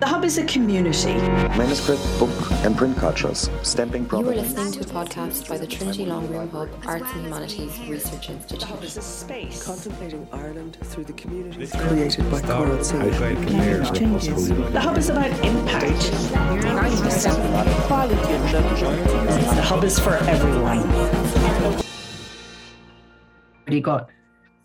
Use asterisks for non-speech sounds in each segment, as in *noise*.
The Hub is a community. Manuscript, book, and print cultures, stamping You are listening to a podcast by the Trinity Long Room Hub Arts and Humanities Research Institute. The Hub is a space. Contemplating Ireland through the community created by Coral Silver. Changes. The Hub is about impact. The Hub is for everyone. Already got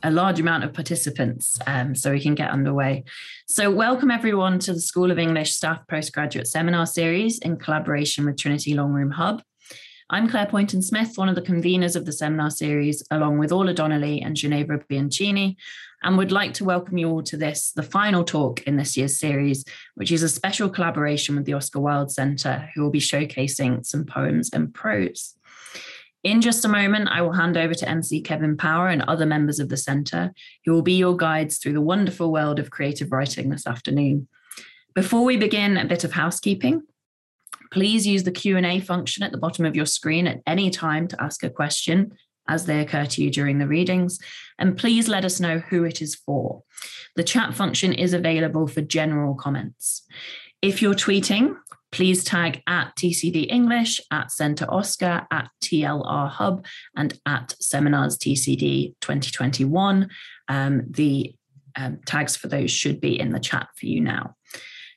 a large amount of participants, um, so we can get underway. So, welcome everyone to the School of English Staff Postgraduate Seminar Series in collaboration with Trinity Long Room Hub. I'm Claire Poynton Smith, one of the conveners of the seminar series, along with Orla Donnelly and Ginevra Bianchini, and would like to welcome you all to this, the final talk in this year's series, which is a special collaboration with the Oscar Wilde Centre, who will be showcasing some poems and prose. In just a moment, I will hand over to MC Kevin Power and other members of the Centre, who will be your guides through the wonderful world of creative writing this afternoon. Before we begin, a bit of housekeeping. Please use the Q&A function at the bottom of your screen at any time to ask a question as they occur to you during the readings, and please let us know who it is for. The chat function is available for general comments. If you're tweeting, please tag at TCD English, at Centre Oscar, at TLR Hub, and at Seminars TCD 2021. Um, the um, tags for those should be in the chat for you now.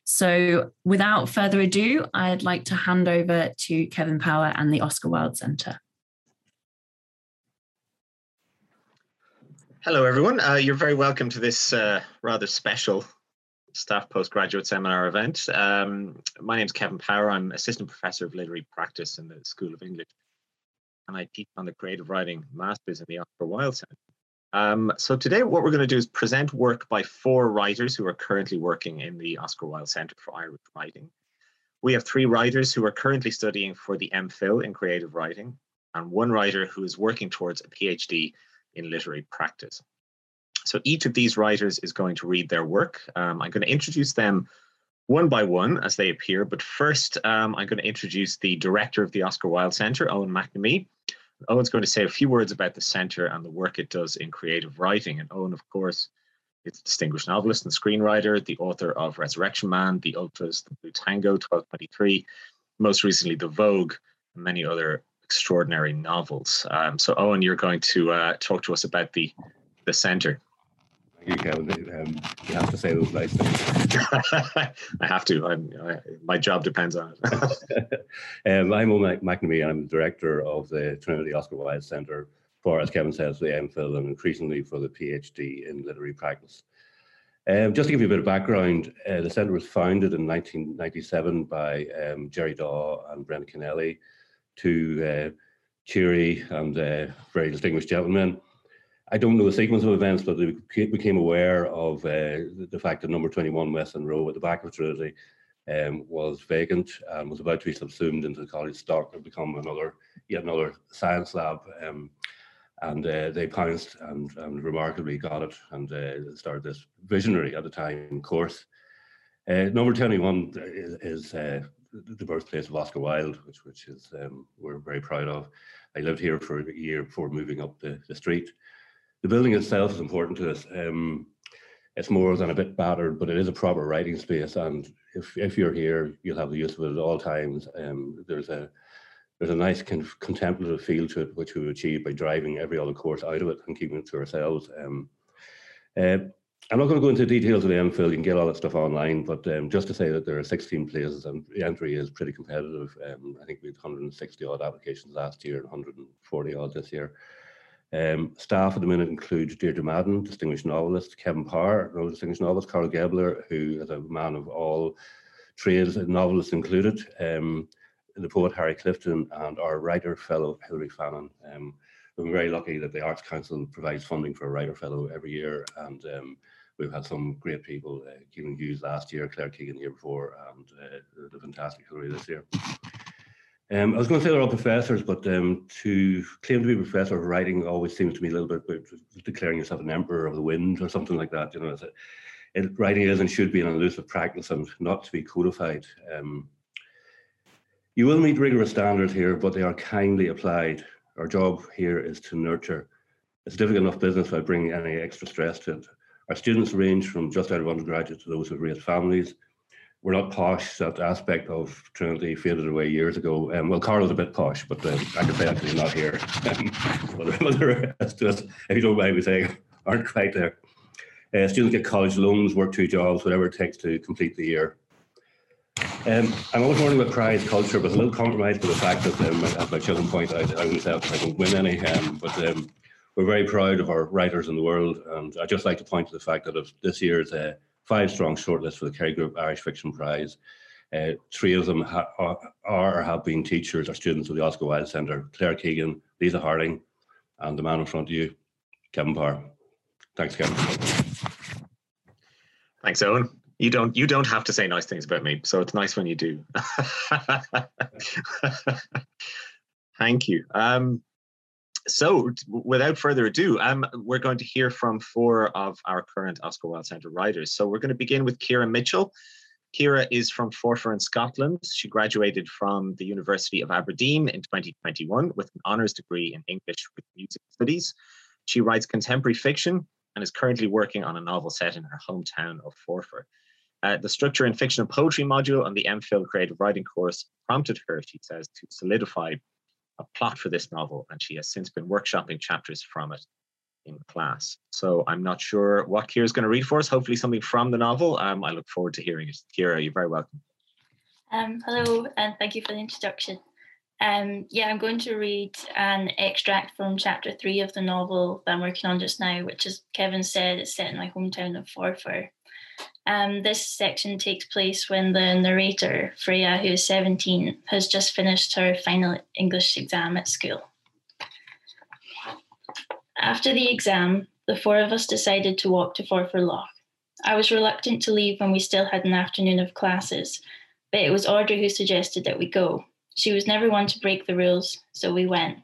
So, without further ado, I'd like to hand over to Kevin Power and the Oscar Wilde Centre. Hello, everyone. Uh, you're very welcome to this uh, rather special staff postgraduate seminar event. Um, my name is Kevin Power. I'm assistant professor of literary practice in the School of English, and I teach on the creative writing masters in the Oscar Wilde Centre. Um, so today, what we're going to do is present work by four writers who are currently working in the Oscar Wilde Centre for Irish Writing. We have three writers who are currently studying for the MPhil in creative writing, and one writer who is working towards a PhD in literary practice. So each of these writers is going to read their work. Um, I'm going to introduce them one by one as they appear, but first um, I'm going to introduce the director of the Oscar Wilde Centre, Eoin McNamee. Eoin's going to say a few words about the centre and the work it does in creative writing. And Eoin, of course, is a distinguished novelist and screenwriter, the author of Resurrection Man, The Ultras, The Blue Tango, 1223, most recently The Vogue, and many other extraordinary novels. Um, so, Eoin, you're going to uh, talk to us about the the centre. You, Kevin. Um, you have to say those nice things. *laughs* I have to. I'm, I, my job depends on it. *laughs* um, I'm Eoin McNamee, and I'm the director of the Trinity Oscar Wilde Centre for, as Kevin says, the MPhil and increasingly for the PhD in literary practice. Um, just to give you a bit of background, uh, the centre was founded in 1997 by um, Gerry Dawe and Brendan Kennelly, two uh, cheery and uh, very distinguished gentlemen. I don't know the sequence of events, but they became aware of uh, the fact that number 21 Westland Row at the back of Trinity um, was vacant and was about to be subsumed into the college stock and become another, yet another science lab. Um, and uh, they pounced and, and, remarkably got it and uh, started this visionary at the time course. Uh, number 21 is, is uh, the birthplace of Oscar Wilde, which, which is um, we're very proud of. I lived here for a year before moving up the, the street the building itself is important to us. Um, it's more than a bit battered, but it is a proper writing space. And if, if you're here, you'll have the use of it at all times. Um, there's a there's a nice con- contemplative feel to it, which we achieve by driving every other course out of it and keeping it to ourselves. Um, uh, I'm not going to go into details of the MPhil. You can get all that stuff online, but um, just to say that there are 16 places and the entry is pretty competitive. Um, I think we had 160 odd applications last year and 140 odd this year. Um, staff at the minute include Deirdre Madden, distinguished novelist, Kevin Power, another distinguished novelist, Carlo Gébler, who is a man of all trades, novelists included, um, the poet Harry Clifton, and our writer fellow Hilary Fannin. Um, we're very lucky that the Arts Council provides funding for a writer fellow every year, and um, we've had some great people, uh, Keelan Hughes last year, Claire Keegan the year before, and uh, the fantastic Hilary this year. Um, I was going to say they're all professors, but um, to claim to be a professor of writing always seems to me a little bit declaring yourself an emperor of the wind or something like that. You know, it, writing is and should be an elusive practice and not to be codified. Um, you will meet rigorous standards here, but they are kindly applied. Our job here is to nurture. It's a difficult enough business without bringing any extra stress to it. Our students range from just out of undergraduate to those who've raised families we're not posh. That aspect of Trinity faded away years ago. Um, well, Carl's a bit posh, but I can say that he's not here. *laughs* but, the rest of us, if you don't mind me saying, *laughs* aren't quite there. Uh, students get college loans, work two jobs, whatever it takes to complete the year. Um, I'm always wondering about prize culture, but a little compromised by the fact that, um, as my children point out, I myself I don't win any. Um, but um, we're very proud of our writers in the world, and I'd just like to point to the fact that this year's uh, five strong shortlist for the Kerry Group Irish Fiction Prize, uh, three of them ha- are, or have been teachers or students of the Oscar Wilde Centre: Claire Keegan, Lisa Harding, and the man in front of you, Kevin Power. Thanks, Kevin. Thanks, Eoin. You don't you don't have to say nice things about me, so it's nice when you do. *laughs* Thank you. Um, so, without further ado, um, we're going to hear from four of our current Oscar Wilde Centre writers. So, we're going to begin with Kira Mitchell. Kira is from Forfar in Scotland. She graduated from the University of Aberdeen in 2021 with an honours degree in English with music studies. She writes contemporary fiction and is currently working on a novel set in her hometown of Forfar. Uh, the structure and fiction and poetry module on the MPhil creative writing course prompted her, she says, to solidify a plot for this novel, and she has since been workshopping chapters from it in class. So I'm not sure what Ciara's going to read for us. Hopefully, something from the novel. Um, I look forward to hearing it. Ciara, you're very welcome. Um, hello, and thank you for the introduction. Um, yeah, I'm going to read an extract from chapter three of the novel that I'm working on just now, which, as Kevin said, is set in my hometown of Forfar. Um, this section takes place when the narrator, Freya, who is 17, has just finished her final English exam at school. After the exam, the four of us decided to walk to Forfar Loch. I was reluctant to leave when we still had an afternoon of classes, but it was Audrey who suggested that we go. She was never one to break the rules, so we went.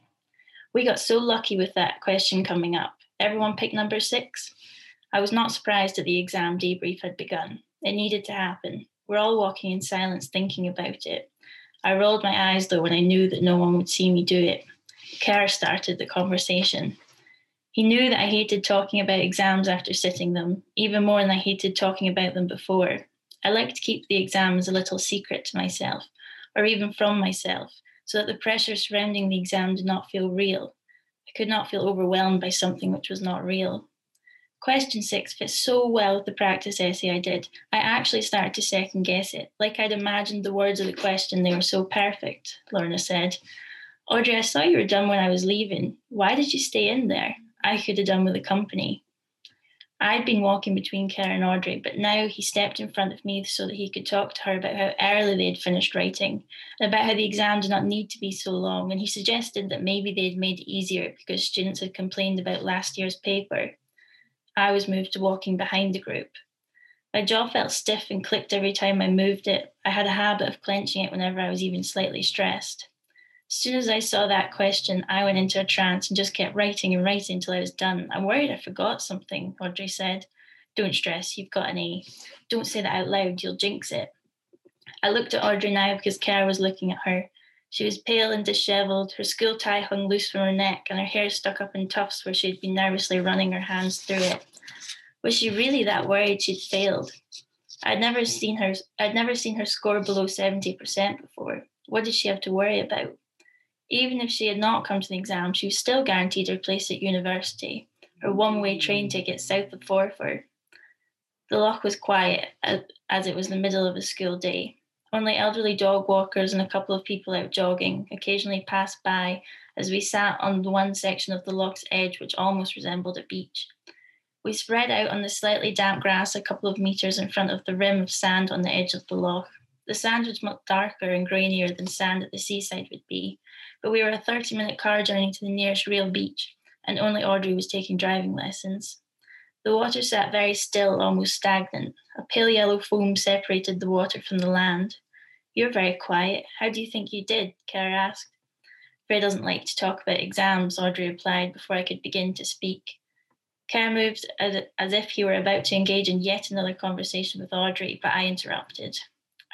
We got so lucky with that question coming up. Everyone picked number six. I was not surprised that the exam debrief had begun. It needed to happen. We're all walking in silence thinking about it. I rolled my eyes though when I knew that no one would see me do it. Kerr started the conversation. He knew that I hated talking about exams after sitting them, even more than I hated talking about them before. I like to keep the exams a little secret to myself, or even from myself, so that the pressure surrounding the exam did not feel real. I could not feel overwhelmed by something which was not real. Question six fits so well with the practice essay I did, I actually started to second guess it, like I'd imagined the words of the question, they were so perfect, Lorna said. Audrey, I saw you were done when I was leaving. Why did you stay in there? I could have done with the company. I'd been walking between Kerr and Audrey, but now he stepped in front of me so that he could talk to her about how early they had finished writing and about how the exam did not need to be so long. And he suggested that maybe they had made it easier because students had complained about last year's paper. I was moved to walking behind the group. My jaw felt stiff and clicked every time I moved it. I had a habit of clenching it whenever I was even slightly stressed. As soon as I saw that question, I went into a trance and just kept writing and writing until I was done. I'm worried I forgot something, Audrey said. Don't stress, you've got an. Don't say that out loud, you'll jinx it. I looked at Audrey now because Kara was looking at her. She was pale and dishevelled, her school tie hung loose from her neck, and her hair stuck up in tufts where she had been nervously running her hands through it. Was she really that worried she'd failed? I'd never seen her I'd never seen her score below 70% before. What did she have to worry about? Even if she had not come to the exam, she was still guaranteed her place at university, her one-way train ticket south of Forfar. The loch was quiet, as it was the middle of a school day. Only elderly dog walkers and a couple of people out jogging occasionally passed by as we sat on one section of the loch's edge which almost resembled a beach. We spread out on the slightly damp grass a couple of metres in front of the rim of sand on the edge of the loch. The sand was much darker and grainier than sand at the seaside would be, but we were a 30 minute car journey to the nearest real beach, and only Audrey was taking driving lessons. The water sat very still, almost stagnant. A pale yellow foam separated the water from the land. You're very quiet. How do you think you did? Kerr asked. Frey doesn't like to talk about exams, Audrey replied before I could begin to speak. Kerr moved as, as if he were about to engage in yet another conversation with Audrey, but I interrupted.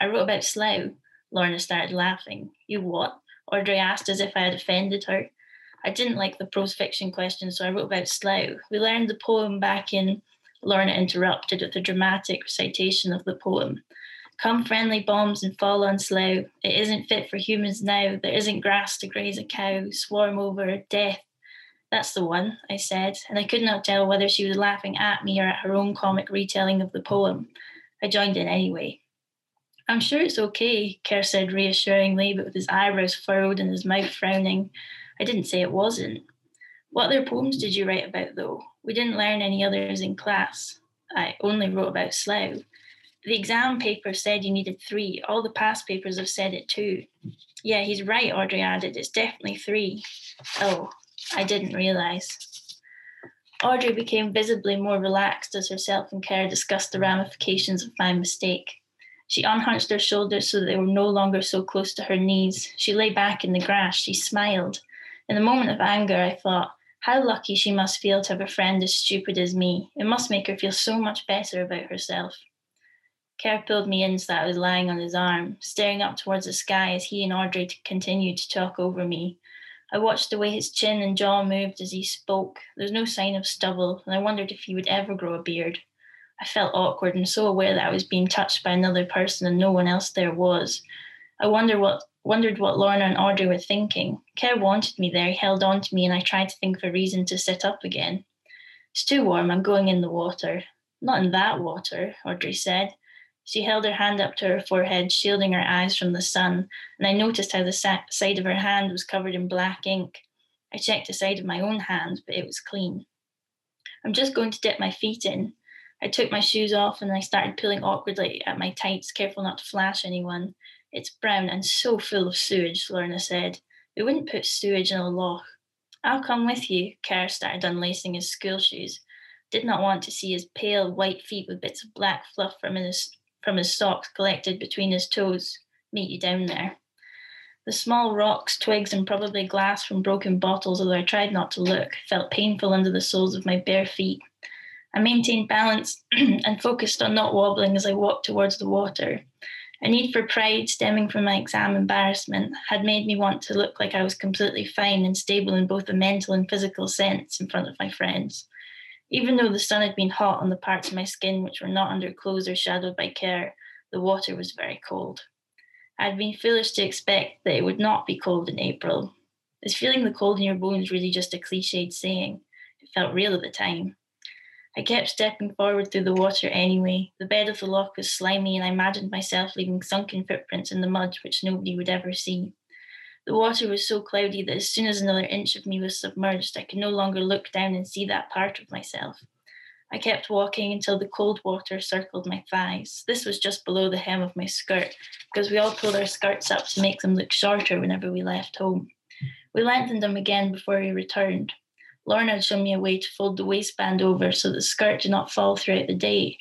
I wrote about Slough. Lorna started laughing. You what? Audrey asked as if I had offended her. I didn't like the prose fiction question, so I wrote about Slough. We learned the poem back in. Lorna interrupted with a dramatic recitation of the poem. Come friendly bombs and fall on Slough. It isn't fit for humans now. There isn't grass to graze a cow. Swarm over death. That's the one, I said, and I could not tell whether she was laughing at me or at her own comic retelling of the poem. I joined in anyway. I'm sure it's okay, Kerr said reassuringly, but with his eyebrows furrowed and his mouth frowning. I didn't say it wasn't. What other poems did you write about, though? We didn't learn any others in class. I only wrote about Slough. The exam paper said you needed three. All the past papers have said it too. Yeah, he's right, Audrey added. It's definitely three. Oh, I didn't realise. Audrey became visibly more relaxed as herself and Kerr discussed the ramifications of my mistake. She unhunched her shoulders so that they were no longer so close to her knees. She lay back in the grass. She smiled. In the moment of anger, I thought, how lucky she must feel to have a friend as stupid as me. It must make her feel so much better about herself. Kerr pulled me in so that I was lying on his arm, staring up towards the sky as he and Audrey continued to talk over me. I watched the way his chin and jaw moved as he spoke. There was no sign of stubble, and I wondered if he would ever grow a beard. I felt awkward and so aware that I was being touched by another person and no one else there was. I wonder what wondered what Lorna and Audrey were thinking. Kerr wanted me there, he held on to me, and I tried to think of a reason to sit up again. It's too warm, I'm going in the water. Not in that water, Audrey said. She held her hand up to her forehead, shielding her eyes from the sun, and I noticed how the side of her hand was covered in black ink. I checked the side of my own hand, but it was clean. I'm just going to dip my feet in. I took my shoes off and I started pulling awkwardly at my tights, careful not to flash anyone. It's brown and so full of sewage, Lorna said. We wouldn't put sewage in a loch. I'll come with you, Kerr started unlacing his school shoes. Did not want to see his pale white feet with bits of black fluff from his from his socks collected between his toes. Meet you down there. The small rocks, twigs, and probably glass from broken bottles, although I tried not to look, felt painful under the soles of my bare feet. I maintained balance *clears throat* and focused on not wobbling as I walked towards the water. A need for pride stemming from my exam embarrassment had made me want to look like I was completely fine and stable in both a mental and physical sense in front of my friends. Even though the sun had been hot on the parts of my skin which were not under clothes or shadowed by Kerr, the water was very cold. I had been foolish to expect that it would not be cold in April. Is feeling the cold in your bones really just a cliched saying? It felt real at the time. I kept stepping forward through the water anyway. The bed of the loch was slimy, and I imagined myself leaving sunken footprints in the mud which nobody would ever see. The water was so cloudy that as soon as another inch of me was submerged, I could no longer look down and see that part of myself. I kept walking until the cold water circled my thighs. This was just below the hem of my skirt, because we all pulled our skirts up to make them look shorter whenever we left home. We lengthened them again before we returned. Lorna had shown me a way to fold the waistband over so the skirt did not fall throughout the day.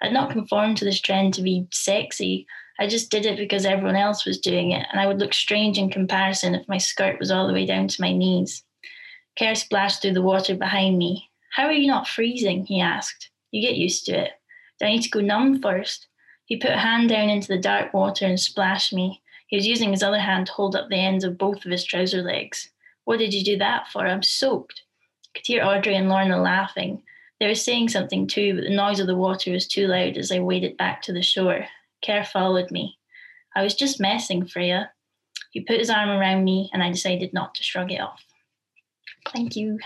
I'd not conformed to this trend to be sexy. I just did it because everyone else was doing it, and I would look strange in comparison if my skirt was all the way down to my knees. Kerr splashed through the water behind me. How are you not freezing? he asked. You get used to it. Do I need to go numb first? He put a hand down into the dark water and splashed me. He was using his other hand to hold up the ends of both of his trouser legs. What did you do that for? I'm soaked. I could hear Audrey and Lorna laughing. They were saying something too, but the noise of the water was too loud as I waded back to the shore. Kerr followed me. I was just messing, Freya. He put his arm around me, and I decided not to shrug it off. Thank you.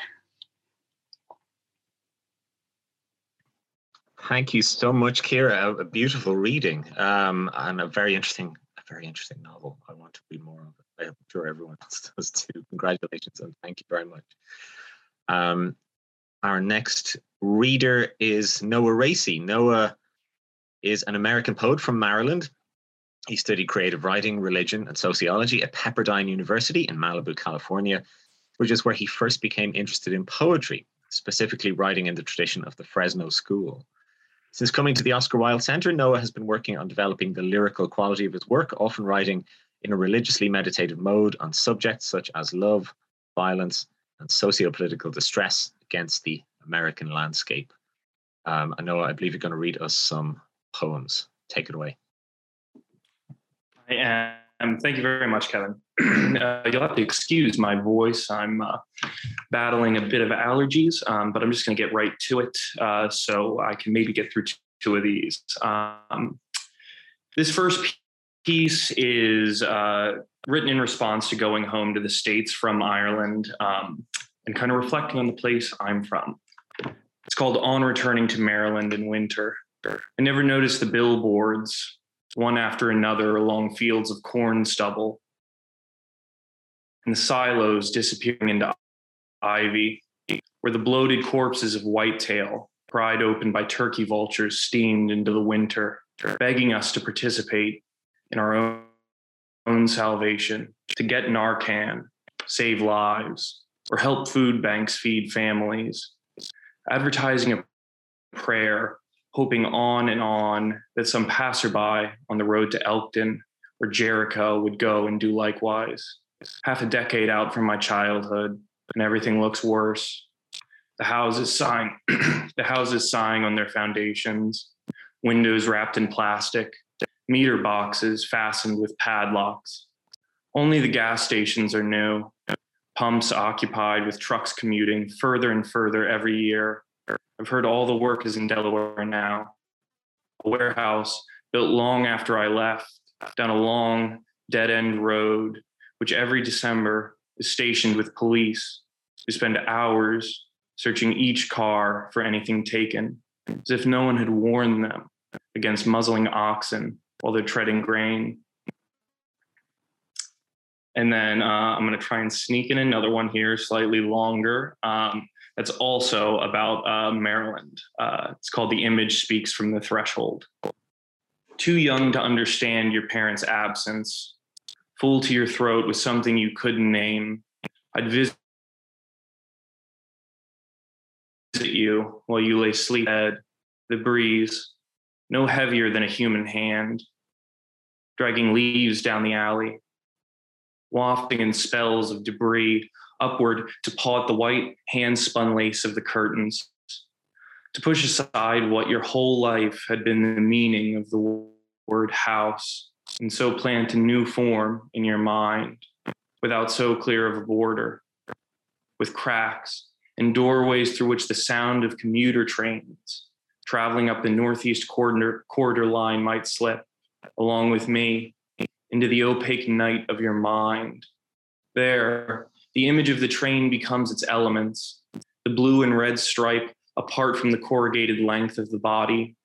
Thank you so much, Kira. A, beautiful reading um, and a very interesting, a very interesting novel. I want to read more of it. I'm sure everyone *laughs* else does too. Congratulations and thank you very much. Um, our next reader is Noah Racy. Noah is an American poet from Maryland. He studied creative writing, religion, and sociology at Pepperdine University in Malibu, California, which is where he first became interested in poetry, specifically writing in the tradition of the Fresno School. Since coming to the Oscar Wilde Center, Noah has been working on developing the lyrical quality of his work, often writing in a religiously meditative mode on subjects such as love, violence, and socio-political distress against the American landscape. Um, Noah I believe you're going to read us some poems. Take it away. I am. Thank you very much, Kevin. *clears throat* uh, you'll have to excuse my voice. I'm uh, battling a bit of allergies, um, but I'm just going to get right to it uh, so I can maybe get through two of these. Um, This first piece is uh, written in response to going home to the States from Ireland um, and kind of reflecting on the place I'm from. It's called On Returning to Maryland in Winter. I never noticed the billboards, one after another, along fields of corn stubble, and the silos disappearing into ivy, where the bloated corpses of whitetail, pried open by turkey vultures, steamed into the winter, begging us to participate in our own, own salvation, to get Narcan, save lives, or help food banks feed families, advertising a prayer, hoping on and on that some passerby on the road to Elkton or Jericho would go and do likewise. Half a decade out from my childhood, and everything looks worse. The houses sighing, *clears throat* the houses sighing on their foundations, windows wrapped in plastic, meter boxes fastened with padlocks. Only the gas stations are new, pumps occupied with trucks commuting further and further every year. I've heard all the work is in Delaware now. A warehouse built long after I left down a long dead end road, which every December is stationed with police who spend hours searching each car for anything taken, as if no one had warned them against muzzling oxen while they're treading grain. And then uh, I'm going to try and sneak in another one here, slightly longer. Um, that's also about uh, Maryland. Uh, it's called The Image Speaks from the Threshold. Too young to understand your parents' absence, full to your throat with something you couldn't name. I'd visit you while you lay sleep dead, the breeze, no heavier than a human hand, dragging leaves down the alley, wafting in spells of debris upward to paw at the white hand spun lace of the curtains, to push aside what your whole life had been the meaning of the word house, and so plant a new form in your mind without so clear of a border, with cracks and doorways through which the sound of commuter trains traveling up the northeast corridor, corridor line might slip along with me into the opaque night of your mind. There, the image of the train becomes its elements, the blue and red stripe apart from the corrugated length of the body.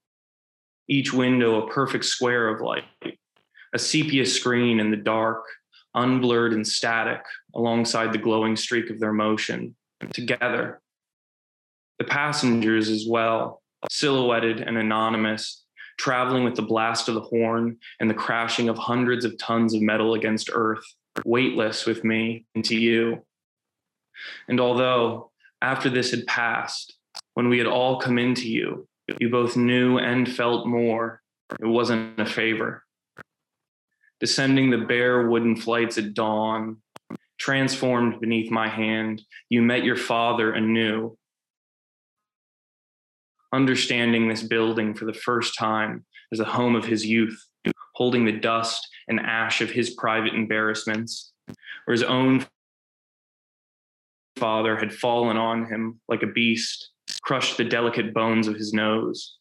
Each window a perfect square of light, a sepia screen in the dark, unblurred and static alongside the glowing streak of their motion, together. The passengers as well, silhouetted and anonymous, traveling with the blast of the horn and the crashing of hundreds of tons of metal against earth, weightless with me into you. And although after this had passed, when we had all come into you, you both knew and felt more, it wasn't a favor. Descending the bare wooden flights at dawn, transformed beneath my hand, you met your father anew. Understanding this building for the first time as the home of his youth, holding the dust and ash of his private embarrassments, or his own father had fallen on him like a beast, crushed the delicate bones of his nose,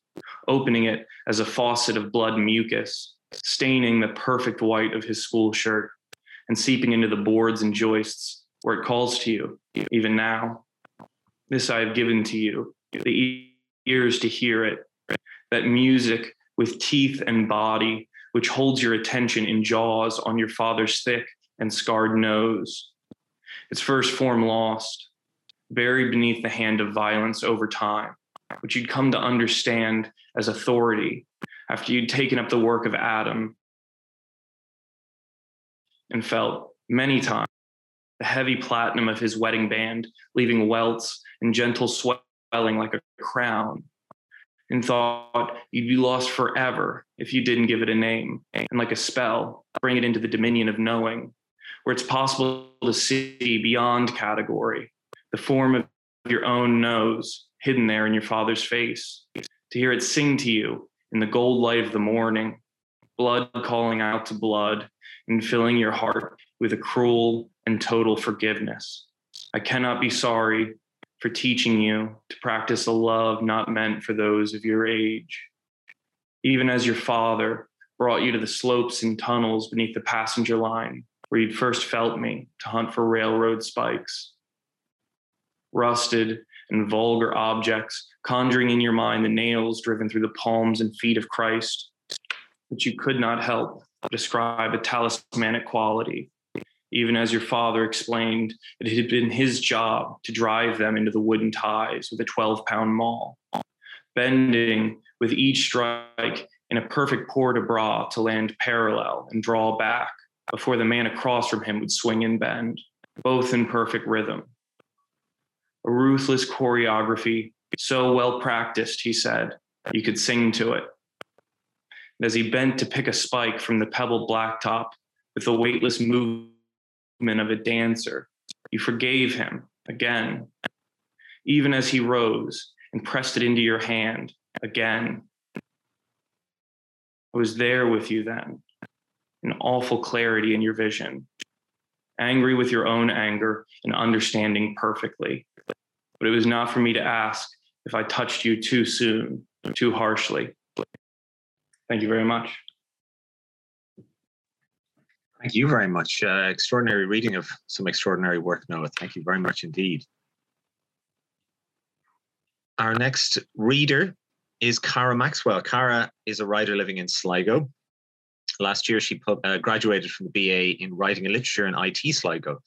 opening it as a faucet of blood mucus, staining the perfect white of his school shirt, and seeping into the boards and joists where it calls to you, even now. This I have given to you, the ears to hear it, that music with teeth and body, which holds your attention in jaws on your father's thick and scarred nose. Its first form lost, buried beneath the hand of violence over time, which you'd come to understand as authority after you'd taken up the work of Adam and felt many times the heavy platinum of his wedding band, leaving welts and gentle swelling like a crown, and thought you'd be lost forever if you didn't give it a name, and like a spell, bring it into the dominion of knowing, where it's possible to see beyond category, the form of your own nose hidden there in your father's face, to hear it sing to you in the gold light of the morning, blood calling out to blood and filling your heart with a cruel and total forgiveness. I cannot be sorry for teaching you to practice a love not meant for those of your age. Even as your father, brought you to the slopes and tunnels beneath the passenger line where you'd first felt me to hunt for railroad spikes. Rusted and vulgar objects, conjuring in your mind the nails driven through the palms and feet of Christ, but you could not help describe a talismanic quality, even as your father explained it had been his job to drive them into the wooden ties with a 12 pound maul, bending with each strike in a perfect port de bras to land parallel and draw back before the man across from him would swing and bend, both in perfect rhythm. A ruthless choreography, so well practiced, he said, you could sing to it. And as he bent to pick a spike from the pebbled blacktop with the weightless movement of a dancer, you forgave him again, even as he rose and pressed it into your hand again. I was there with you then, an awful clarity in your vision, angry with your own anger and understanding perfectly. But it was not for me to ask if I touched you too soon, too harshly. Thank you very much. Thank you very much. Uh, extraordinary reading of some extraordinary work, Noah. Thank you very much indeed. Our next reader is Cara Maxwell. Cara is a writer living in Sligo. Last year, she uh, graduated from the BA in Writing and Literature in IT Sligo,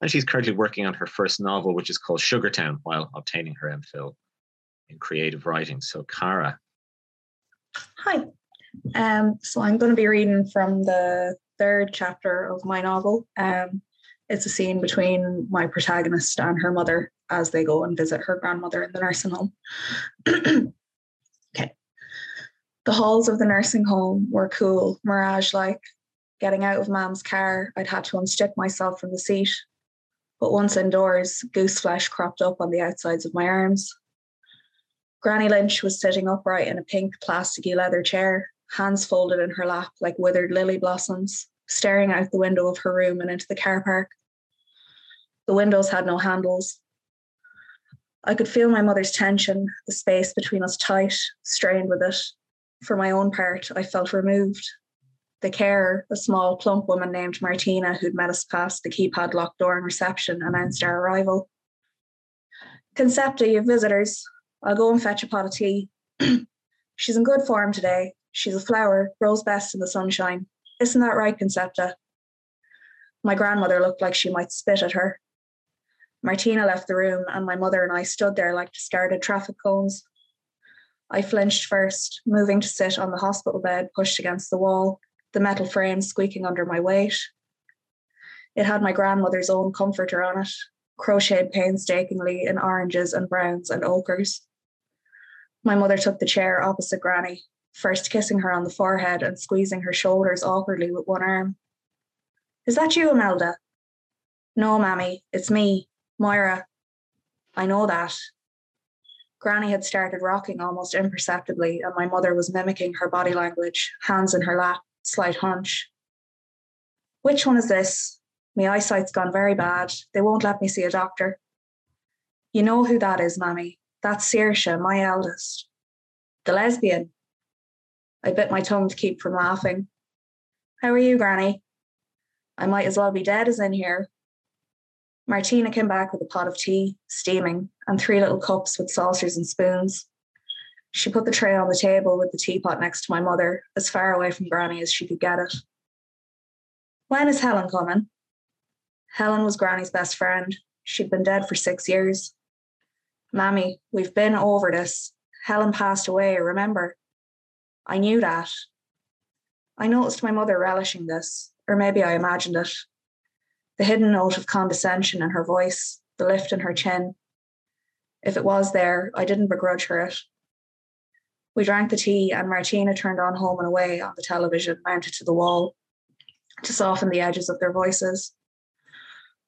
and she's currently working on her first novel, which is called Sugartown, while obtaining her MPhil in creative writing. So, Cara. Hi. Um, so, I'm going to be reading from the third chapter of my novel. Um, it's a scene between my protagonist and her mother as they go and visit her grandmother in the nursing home. *clears throat* Okay. The halls of the nursing home were cool, mirage like. Getting out of Mam's car, I'd had to unstick myself from the seat. But once indoors, goose flesh cropped up on the outsides of my arms. Granny Lynch was sitting upright in a pink plasticky leather chair, hands folded in her lap like withered lily blossoms, staring out the window of her room and into the car park. The windows had no handles. I could feel my mother's tension, the space between us tight, strained with it, for my own part, I felt removed. The carer, a small, plump woman named Martina, who'd met us past the keypad locked door in reception, announced our arrival. Concepta, you visitors. I'll go and fetch a pot of tea. *clears throat* She's in good form today. She's a flower, grows best in the sunshine. Isn't that right, Concepta? My grandmother looked like she might spit at her. Martina left the room, and my mother and I stood there like discarded traffic cones. I flinched first, moving to sit on the hospital bed pushed against the wall, the metal frame squeaking under my weight. It had my grandmother's own comforter on it, crocheted painstakingly in oranges and browns and ochres. My mother took the chair opposite Granny, first kissing her on the forehead and squeezing her shoulders awkwardly with one arm. Is that you, Imelda? No, Mammy, it's me, Moira. I know that, Granny had started rocking almost imperceptibly, and my mother was mimicking her body language, hands in her lap, slight hunch. Which one is this? My eyesight's gone very bad. They won't let me see a doctor. You know who that is, Mammy. That's Saoirse, my eldest. The lesbian. I bit my tongue to keep from laughing. How are you, Granny? I might as well be dead as in here. Martina came back with a pot of tea, steaming, and three little cups with saucers and spoons. She put the tray on the table with the teapot next to my mother, as far away from Granny as she could get it. When is Helen coming? Helen was Granny's best friend. She'd been dead for six years. Mammy, we've been over this. Helen passed away, remember? I knew that. I noticed my mother relishing this, or maybe I imagined it the hidden note of condescension in her voice, the lift in her chin. If it was there, I didn't begrudge her it. We drank the tea, and Martina turned on Home and Away on the television mounted to the wall to soften the edges of their voices.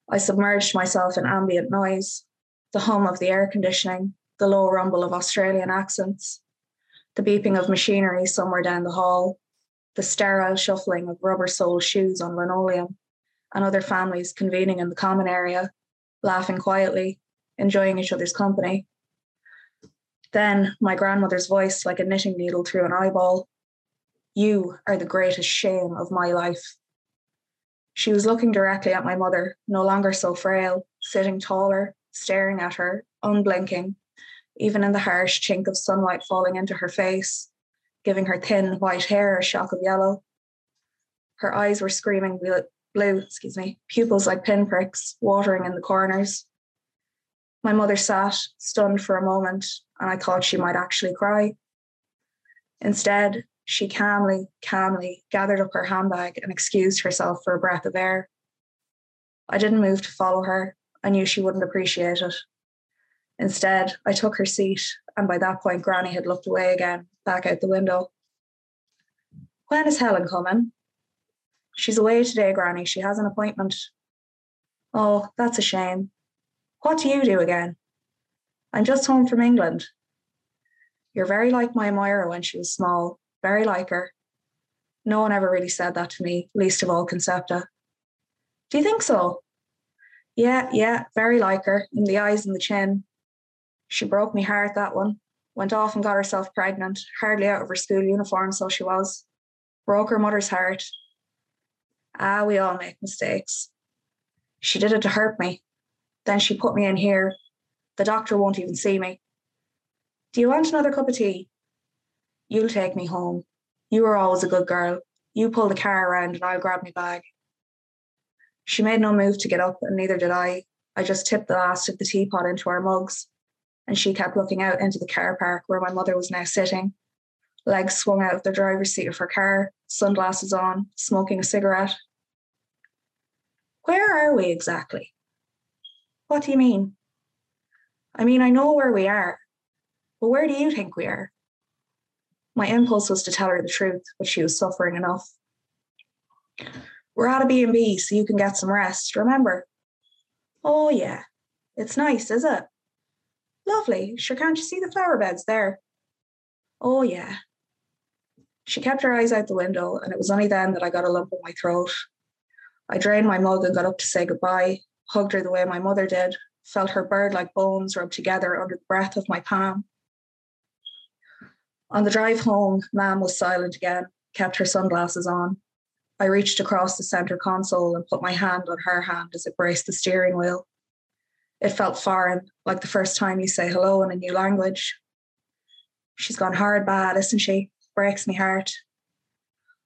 I submerged myself in ambient noise, the hum of the air conditioning, the low rumble of Australian accents, the beeping of machinery somewhere down the hall, the sterile shuffling of rubber soled shoes on linoleum and other families convening in the common area, laughing quietly, enjoying each other's company. Then my grandmother's voice, like a knitting needle through an eyeball. You are the greatest shame of my life. She was looking directly at my mother, no longer so frail, sitting taller, staring at her, unblinking, even in the harsh chink of sunlight falling into her face, giving her thin white hair a shock of yellow. Her eyes were screaming blue, excuse me, pupils like pinpricks, watering in the corners. My mother sat, stunned for a moment, and I thought she might actually cry. Instead, she calmly, calmly gathered up her handbag and excused herself for a breath of air. I didn't move to follow her. I knew she wouldn't appreciate it. Instead, I took her seat, and by that point, Granny had looked away again, back out the window. When is Helen coming? She's away today, Granny. She has an appointment. Oh, that's a shame. What do you do again? I'm just home from England. You're very like my Moira when she was small, very like her. No one ever really said that to me, least of all Concepta. Do you think so? Yeah, yeah, very like her, in the eyes and the chin. She broke me heart, that one. Went off and got herself pregnant, hardly out of her school uniform, so she was. Broke her mother's heart. Ah, we all make mistakes. She did it to hurt me. Then she put me in here. The doctor won't even see me. Do you want another cup of tea? You'll take me home. You were always a good girl. You pull the car around and I'll grab my bag. She made no move to get up, and neither did I. I just tipped the last of the teapot into our mugs, and she kept looking out into the car park where my mother was now sitting, legs swung out of the driver's seat of her car, sunglasses on, smoking a cigarette. Where are we exactly? What do you mean? I mean, I know where we are, but where do you think we are? My impulse was to tell her the truth, but she was suffering enough. We're at a B&B so you can get some rest, remember? Oh yeah, it's nice, is it? Lovely. Sure, can't you see the flower beds there? Oh yeah. She kept her eyes out the window, and it was only then that I got a lump in my throat. I drained my mug and got up to say goodbye, hugged her the way my mother did, felt her bird like bones rubbed together under the breath of my palm. On the drive home, Mam was silent again, kept her sunglasses on. I reached across the center console and put my hand on her hand as it braced the steering wheel. It felt foreign, like the first time you say hello in a new language. She's gone hard bad, isn't she? Breaks me heart.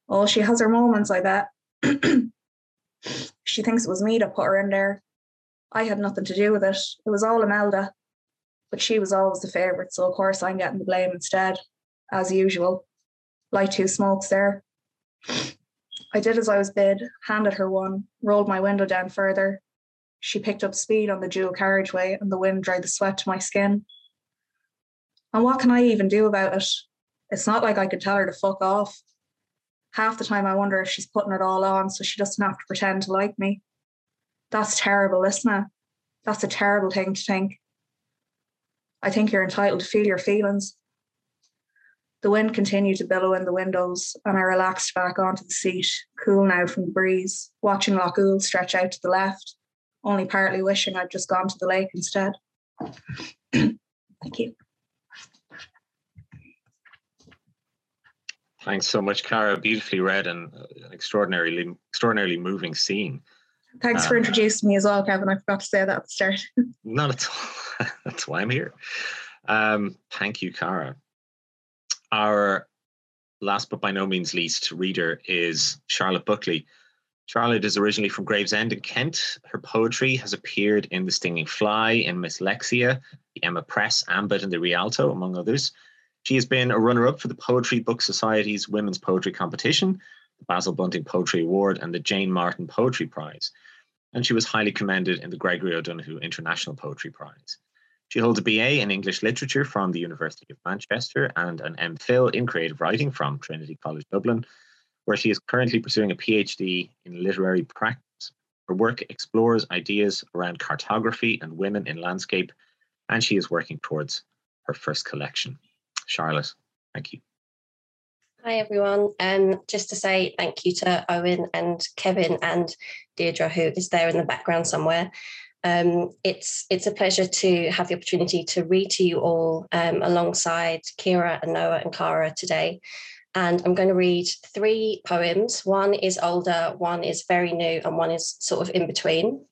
Oh, she has her moments, I bet. *clears throat* she thinks it was me that put her in there. I had nothing to do with it. It was all Imelda. But she was always the favourite, so of course I'm getting the blame instead, as usual. Light two smokes there. *sniffs* I did as I was bid, handed her one, rolled my window down further. She picked up speed on the dual carriageway, and the wind dried the sweat to my skin. And what can I even do about it? It's not like I could tell her to fuck off. Half the time, I wonder if she's putting it all on so she doesn't have to pretend to like me. That's terrible, isn't it? That's a terrible thing to think. I think you're entitled to feel your feelings. The wind continued to billow in the windows, and I relaxed back onto the seat, cool now from the breeze, watching Lough Owel stretch out to the left, only partly wishing I'd just gone to the lake instead. Thank you. Thanks so much, Cara. Beautifully read and an extraordinarily, extraordinarily moving scene. Thanks um, for introducing me as well, Kevin. I forgot to say that at the start. *laughs* not at all. *laughs* That's why I'm here. Um, thank you, Cara. Our last but by no means least reader is Charlotte Buckley. Charlotte is originally from Gravesend in Kent. Her poetry has appeared in The Stinging Fly, in Mslexia, the Emma Press, Ambit, and the Rialto, among others. She has been a runner up for the Poetry Book Society's Women's Poetry Competition, the Basil Bunting Poetry Award, and the Jane Martin Poetry Prize. And she was highly commended in the Gregory O'Donoghue International Poetry Prize. She holds a BA in English Literature from the University of Manchester and an MPhil in Creative Writing from Trinity College Dublin, where she is currently pursuing a PhD in literary practice. Her work explores ideas around cartography and women in landscape, and she is working towards her first collection. Charlotte, thank you. Hi everyone. Um, just to say thank you to Eoin and Kevin and Deirdre, who is there in the background somewhere. Um, it's it's a pleasure to have the opportunity to read to you all um, alongside Kira and Noah and Cara today. And I'm going to read three poems. One is older, one is very new, and one is sort of in between.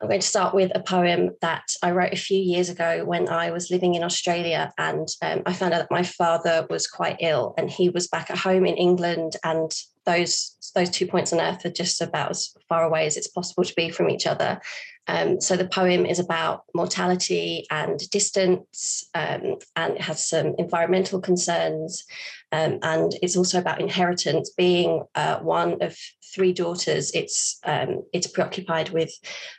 I'm going to start with a poem that I wrote a few years ago when I was living in Australia. And um, I found out that my father was quite ill and he was back at home in England. And those, those two points on earth are just about as far away as it's possible to be from each other. Um, so the poem is about mortality and distance, um, and it has some environmental concerns, um, and it's also about inheritance. Being uh, one of three daughters, it's um, it's preoccupied with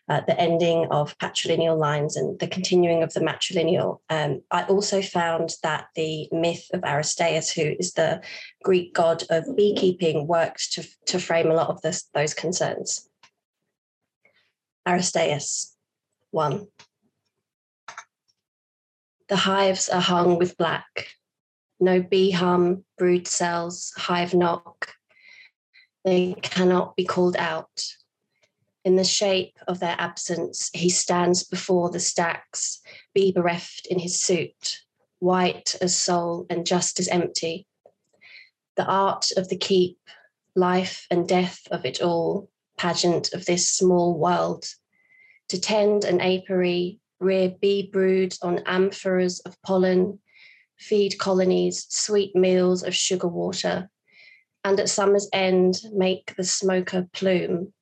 uh, the ending of patrilineal lines and the continuing of the matrilineal. Um, I also found that the myth of Aristaeus, who is the Greek god of beekeeping, worked to to frame a lot of this, those concerns. Aristaeus. 1. The hives are hung with black. No bee hum, brood cells, hive knock. They cannot be called out. In the shape of their absence, he stands before the stacks, bee bereft in his suit, white as soul and just as empty. The art of the keep, life and death of it all, pageant of this small world, to tend an apiary, rear bee broods on amphoras of pollen, feed colonies sweet meals of sugar water, and at summer's end make the smoker plume,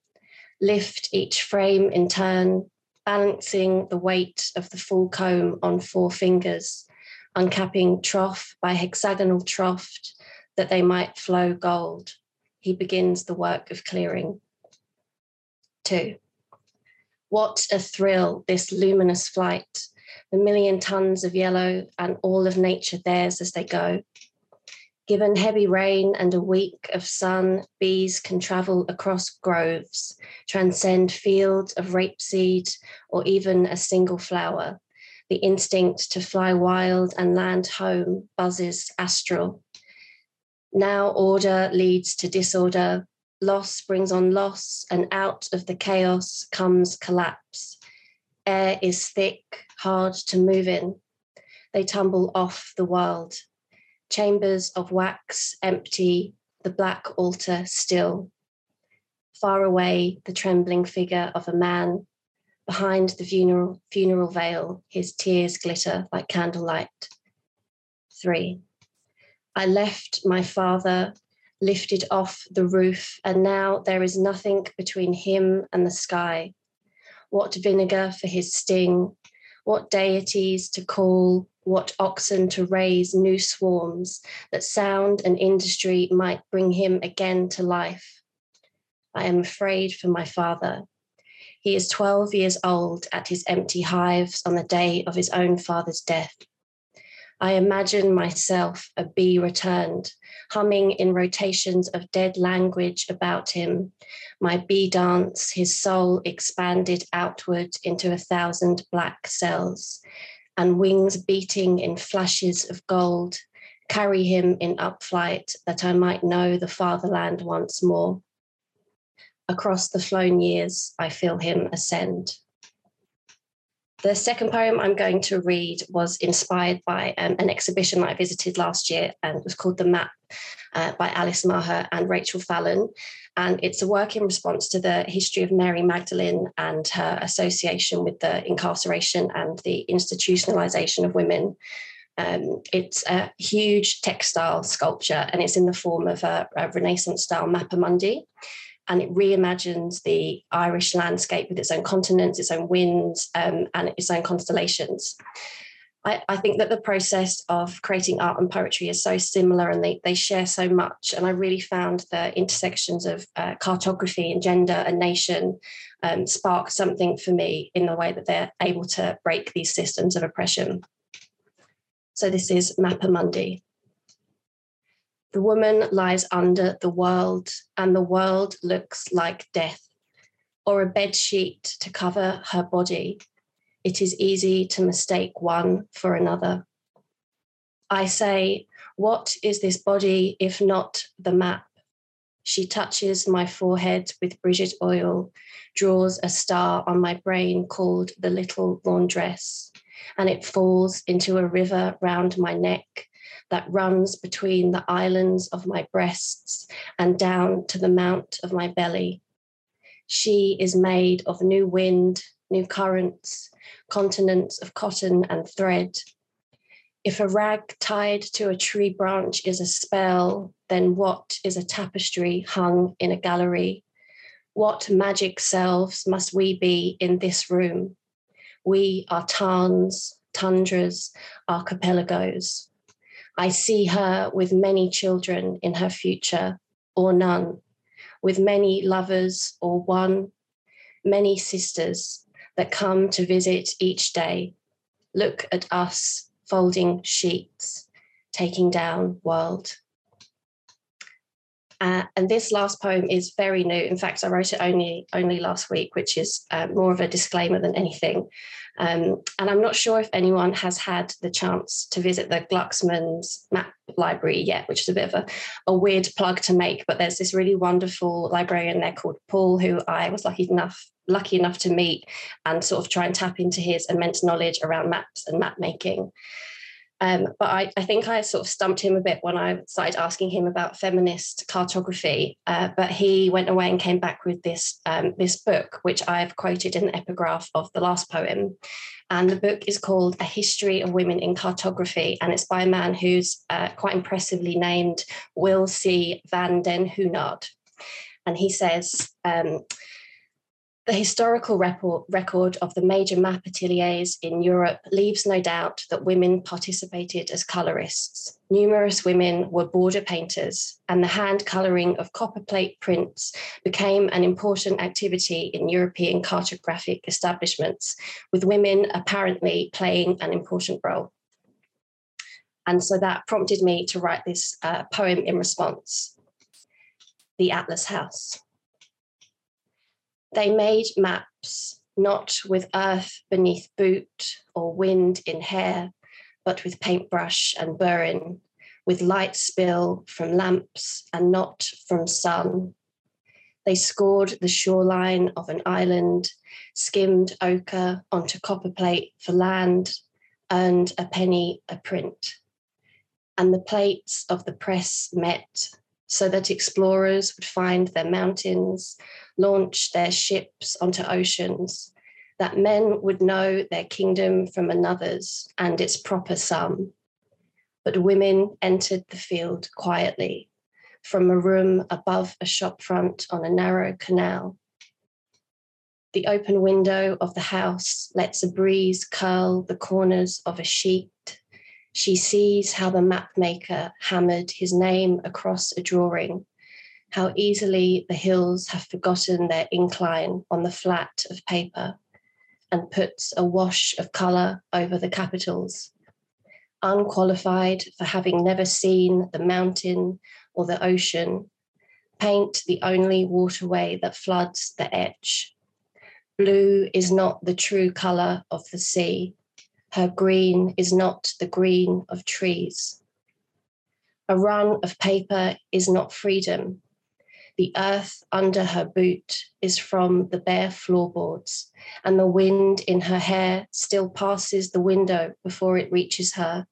lift each frame in turn, balancing the weight of the full comb on four fingers, uncapping trough by hexagonal trough that they might flow gold. He begins the work of clearing. Two. What a thrill, this luminous flight, the million tons of yellow and all of nature theirs as they go. Given heavy rain and a week of sun, bees can travel across groves, transcend fields of rapeseed or even a single flower. The instinct to fly wild and land home buzzes astral. Now order leads to disorder, Loss brings on loss, and out of the chaos comes collapse. Air is thick, hard to move in. They tumble off the world. Chambers of wax empty, the black altar still. Far away, the trembling figure of a man. Behind the funeral, funeral veil, his tears glitter like candlelight. Three. I left my father lifted off the roof, and now there is nothing between him and the sky. What vinegar for his sting, what deities to call, what oxen to raise new swarms, that sound and industry might bring him again to life. I am afraid for my father. He is 12 years old at his empty hives on the day of his own father's death. I imagine myself a bee returned, humming in rotations of dead language about him. My bee dance, his soul expanded outward into a thousand black cells, and wings beating in flashes of gold carry him in upflight that I might know the fatherland once more. Across the flown years, I feel him ascend. The second poem I'm going to read was inspired by um, an exhibition that I visited last year and it was called The Map uh, by Alice Maher and Rachel Fallon. And it's a work in response to the history of Mary Magdalene and her association with the incarceration and the institutionalization of women. Um, it's a huge textile sculpture and it's in the form of a, a Renaissance style Mappa Mundi and it reimagines the Irish landscape with its own continents, its own winds, um, and its own constellations. I, I, think that the process of creating art and poetry is so similar and they, they share so much. And I really found the intersections of uh, cartography and gender and nation um, spark something for me in the way that they're able to break these systems of oppression. So this is Mappa Mundi. The woman lies under the world, and the world looks like death, or a bed sheet to cover her body. It is easy to mistake one for another. I say, What is this body if not the map? She touches my forehead with Brigitte oil, draws a star on my brain called the little laundress, and it falls into a river round my neck that runs between the islands of my breasts and down to the mount of my belly. She is made of new wind, new currents, continents of cotton and thread. If a rag tied to a tree branch is a spell, then what is a tapestry hung in a gallery? What magic selves must we be in this room? We are tarns, tundras, archipelagos. I see her with many children in her future, or none, with many lovers or one, many sisters that come to visit each day. Look at us folding sheets, taking down world. Uh, and this last poem is very new. In fact, I wrote it only only last week, which is uh, more of a disclaimer than anything. Um, and I'm not sure if anyone has had the chance to visit the Glucksmans map library yet, which is a bit of a, a weird plug to make. But there's this really wonderful librarian there called Paul, who I was lucky enough lucky enough to meet and sort of try and tap into his immense knowledge around maps and map making. Um, but I, I, think I sort of stumped him a bit when I started asking him about feminist cartography. Uh, but he went away and came back with this um, this book, which I've quoted in the epigraph of the last poem. And the book is called A History of Women in Cartography, and it's by a man who's uh, quite impressively named Will C. van den Hoonaard. And he says. Um, the historical record of the major map ateliers in Europe leaves no doubt that women participated as colorists. Numerous women were border painters, and the hand colouring of copperplate prints became an important activity in European cartographic establishments, with women apparently playing an important role. And so that prompted me to write this uh, poem in response The Atlas House. They made maps not with earth beneath boot or wind in hair, but with paintbrush and burin, with light spill from lamps and not from sun. They scored the shoreline of an island, skimmed ochre onto copperplate for land, earned a penny a print. And the plates of the press met so that explorers would find their mountains, launch their ships onto oceans, that men would know their kingdom from another's and its proper sum. But women entered the field quietly from a room above a shop front on a narrow canal. The open window of the house lets a breeze curl the corners of a sheet she sees how the mapmaker hammered his name across a drawing, how easily the hills have forgotten their incline on the flat of paper, and puts a wash of colour over the capitals. Unqualified for having never seen the mountain or the ocean, paint the only waterway that floods the edge. Blue is not the true colour of the sea her green is not the green of trees. A run of paper is not freedom. The earth under her boot is from the bare floorboards, and the wind in her hair still passes the window before it reaches her,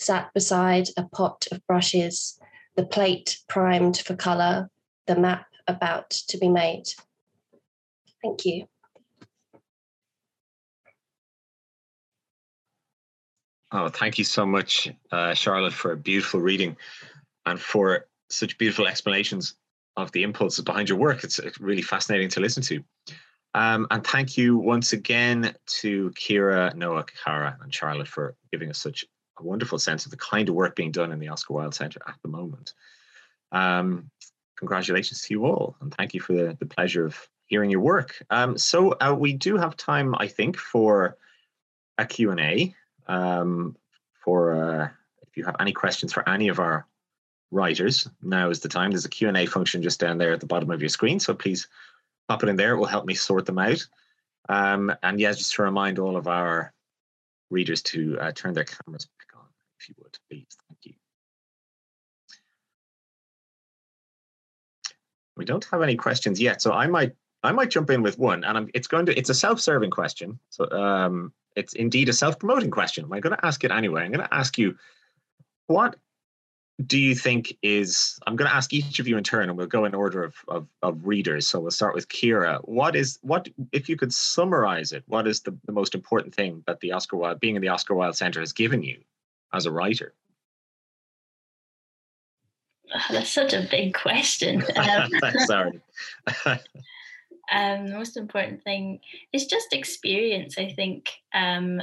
sat beside a pot of brushes, the plate primed for colour, the map about to be made. Thank you. Oh, thank you so much, uh, Charlotte, for a beautiful reading and for such beautiful explanations of the impulses behind your work. It's really fascinating to listen to. Um, and thank you once again to Kira, Noah, Cara, and Charlotte for giving us such a wonderful sense of the kind of work being done in the Oscar Wilde Centre at the moment. Um, congratulations to you all, and thank you for the, the pleasure of hearing your work. Um, so uh, we do have time, I think, for a Q&A um, for uh, if you have any questions for any of our writers, now is the time. There's a Q&A function just down there at the bottom of your screen, so please pop it in there. It will help me sort them out. Um, and yeah, just to remind all of our readers to uh, turn their cameras back on, if you would, please. Thank you. We don't have any questions yet, so I might I might jump in with one, and I'm, it's going to it's a self-serving question. So um, it's indeed a self-promoting question. I'm going to ask it anyway. I'm going to ask you, what do you think is i'm going to ask each of you in turn and we'll go in order of, of, of readers so we'll start with kira what is what if you could summarize it what is the, the most important thing that the oscar wilde being in the oscar wilde center has given you as a writer Oh, *laughs* that's such a big question. *laughs* Um, *laughs* sorry um, the most important thing is just experience. I think, um,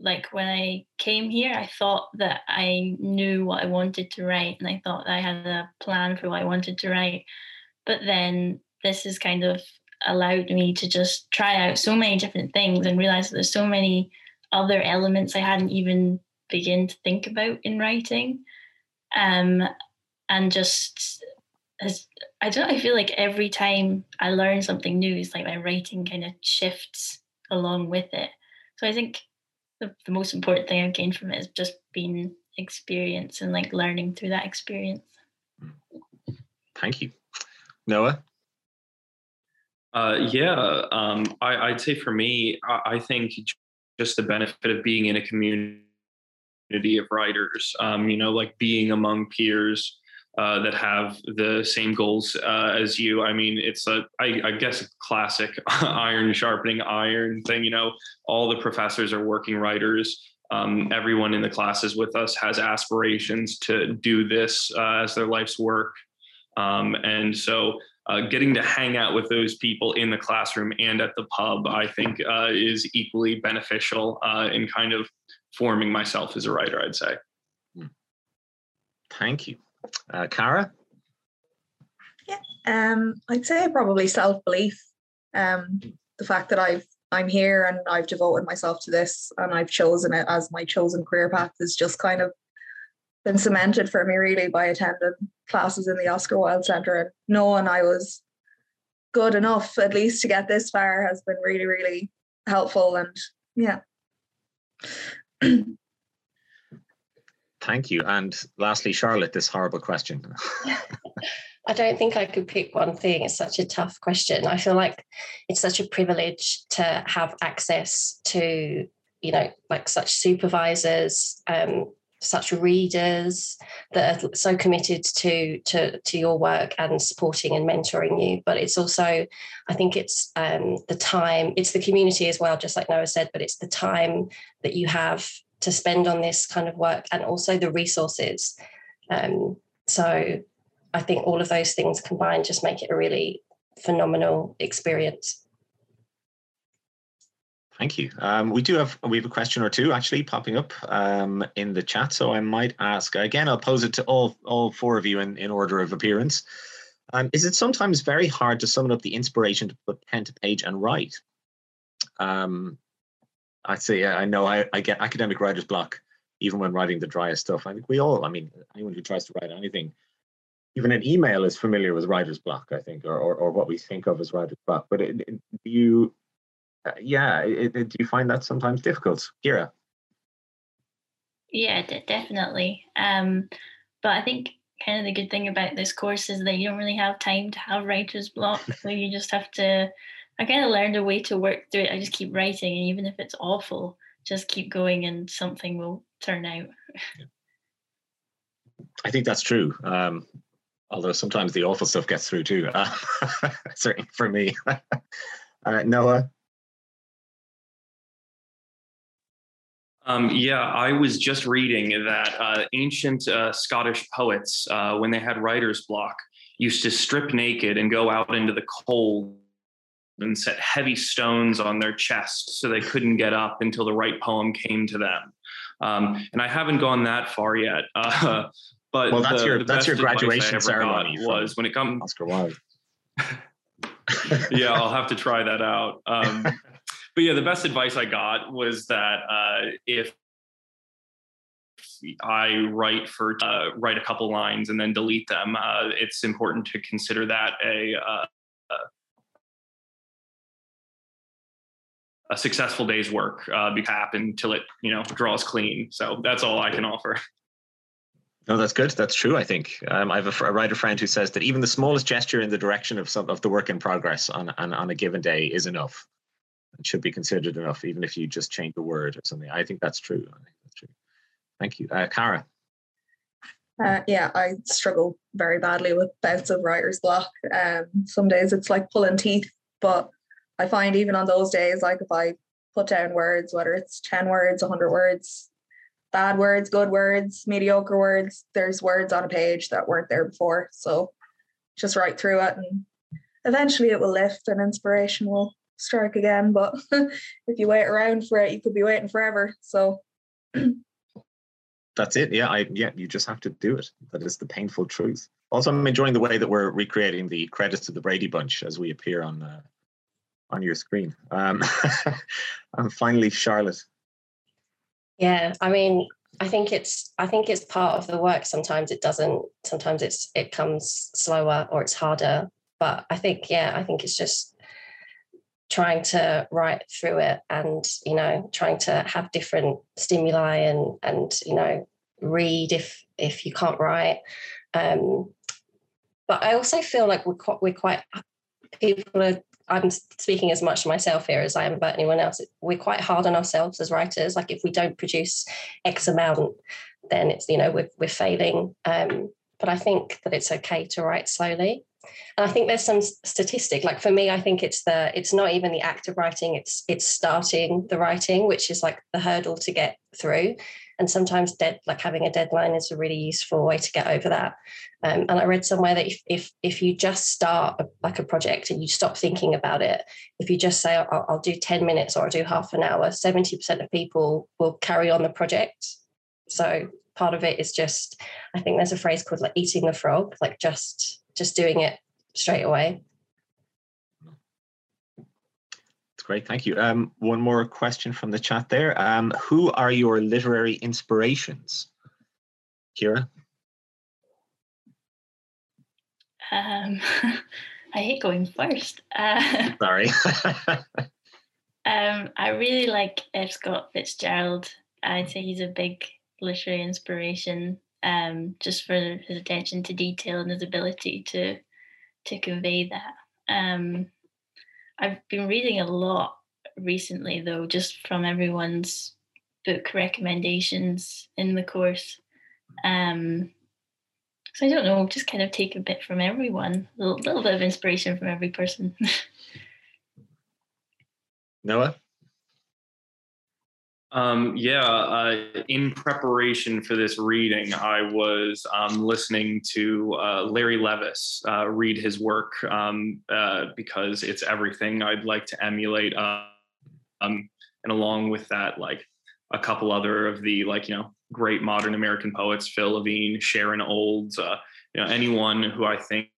like when I came here, I thought that I knew what I wanted to write, and I thought I had a plan for what I wanted to write. But then this has kind of allowed me to just try out so many different things and realize that there's so many other elements I hadn't even begin to think about in writing. Um, and just as I don't I feel like every time I learn something new, it's like my writing kind of shifts along with it. So I think the, the most important thing I've gained from it is just being experience and like learning through that experience. Thank you. Noah? Uh, yeah, um, I, would say for me, I, I, think just the benefit of being in a community of writers, um, you know, like being among peers, uh, that have the same goals uh, as you. I mean, it's a, I, I guess, a classic *laughs* iron sharpening iron thing. You know, all the professors are working writers. Um, everyone in the classes with us has aspirations to do this uh, as their life's work. Um, and so uh, getting to hang out with those people in the classroom and at the pub, I think, uh, is equally beneficial in kind of forming myself as a writer, I'd say. Hmm. Thank you. Uh, Cara? Yeah, um, I'd say probably self belief. Um, the fact that I've I'm here and I've devoted myself to this and I've chosen it as my chosen career path is just kind of been cemented for me really by attending classes in the Oscar Wilde Centre and knowing I was good enough at least to get this far has been really really helpful and yeah *clears throat* Thank you. And lastly, Charlotte, this horrible question. *laughs* I don't think I could pick one thing. It's such a tough question. I feel like it's such a privilege to have access to, you know, like such supervisors, um, such readers that are so committed to to to your work and supporting and mentoring you. But it's also, I think it's um, the time, it's the community as well, just like Noah said. But it's the time that you have to spend on this kind of work and also the resources. Um, so I think all of those things combined just make it a really phenomenal experience. Thank you. Um, we do have we have a question or two actually popping up um, in the chat, so I might ask again. I'll pose it to all all four of you in, in order of appearance. Um, is it sometimes very hard to summon up the inspiration to put pen to page and write? Um, I'd say yeah, I know I, I get academic writer's block even when writing the driest stuff. I think we all, I mean, anyone who tries to write anything, even an email is familiar with writer's block, I think, or, or, or what we think of as writer's block. But it, it, do you, uh, yeah, it, do you find that sometimes difficult? Kira? Yeah, d- definitely. Um, but I think kind of the good thing about this course is that you don't really have time to have writer's block. so you just have to I kind of learned a way to work through it. I just keep writing, and even if it's awful, just keep going, and something will turn out. *laughs* I think that's true. Um, although sometimes the awful stuff gets through too. Uh, *laughs* certainly for me. *laughs* uh, Noah. Um, yeah, I was just reading that uh, ancient uh, Scottish poets, uh, when they had writer's block, used to strip naked and go out into the cold and set heavy stones on their chest so they couldn't get up until the right poem came to them. Um, and I haven't gone that far yet. *laughs* Uh, but well, that's the, your the that's your graduation ceremony. Was when it comes Oscar Wilde. *laughs* *laughs* yeah, I'll have to try that out. Um, but yeah, the best advice I got was that uh, if I write for uh, write a couple lines and then delete them, uh, it's important to consider that a a successful day's work uh, be happen until it you know draws clean. So that's all I can offer. No, that's good. That's true. I think um, I have a, a, writer friend who says that even the smallest gesture in the direction of some of the work in progress on, on on a given day is enough. It should be considered enough, even if you just change a word or something. I think that's true. I think that's true. Thank you, uh, Cara. Uh, yeah, I struggle very badly with bouts of writer's block. Um, some days it's like pulling teeth, but I find even on those days, like if I put down words, whether it's 10 words, 100 words, bad words, good words, mediocre words, there's words on a page that weren't there before. So just write through it and eventually it will lift and inspiration will strike again. But *laughs* if you wait around for it, you could be waiting forever. So *clears throat* that's it. Yeah, I yeah, you just have to do it. That is the painful truth. Also, I'm enjoying the way that we're recreating the credits of the Brady Bunch as we appear on uh, on your screen. Um, *laughs* and finally, Charlotte. Yeah, I mean, I think it's I think it's part of the work. Sometimes it doesn't. Sometimes it's it comes slower or it's harder. But I think yeah, I think it's just trying to write through it and you know trying to have different stimuli and and you know read if if you can't write um but i also feel like we're quite we're quite people are i'm speaking as much to myself here as i am about anyone else we're quite hard on ourselves as writers like if we don't produce x amount then it's you know we're, we're failing um but i think that it's okay to write slowly and I think there's some statistic. Like for me, I think it's the it's not even the act of writing; it's it's starting the writing, which is like the hurdle to get through. And sometimes dead like having a deadline is a really useful way to get over that. Um, and I read somewhere that if if if you just start a, like a project and you stop thinking about it, if you just say I'll, I'll do ten minutes or I'll do half an hour, seventy percent of people will carry on the project. So part of it is just I think there's a phrase called like eating the frog, like just just doing it straight away. It's great, thank you. Um, one more question from the chat there. Um, who are your literary inspirations? Kira? Um, *laughs* I hate going first. Uh, *laughs* Sorry. um, I really like F. Scott Fitzgerald. I'd say he's a big literary inspiration um, just for his attention to detail and his ability to to convey that. Um, I've been reading a lot recently, though, just from everyone's book recommendations in the course. Um, so I don't know, just kind of take a bit from everyone, a little, little bit of inspiration from every person. *laughs* Noah? Um, yeah, uh, in preparation for this reading, I was um, listening to uh, Larry Levis uh, read his work um, uh, because it's everything I'd like to emulate. Uh, um, and along with that, like a couple other of the like you know great modern American poets, Phil Levine, Sharon Olds, uh, you know anyone who I think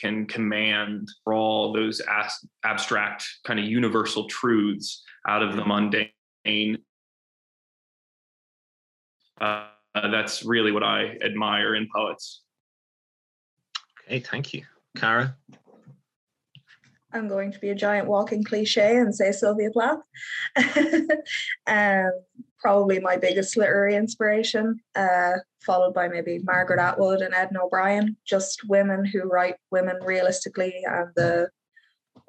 can command for all those as- abstract kind of universal truths out of the mundane uh, that's really what I admire in poets. Okay, thank you. Cara? I'm going to be a giant walking cliche and say Sylvia Plath. *laughs* um, probably my biggest literary inspiration, uh, followed by maybe Margaret Atwood and Edna O'Brien, just women who write women realistically and the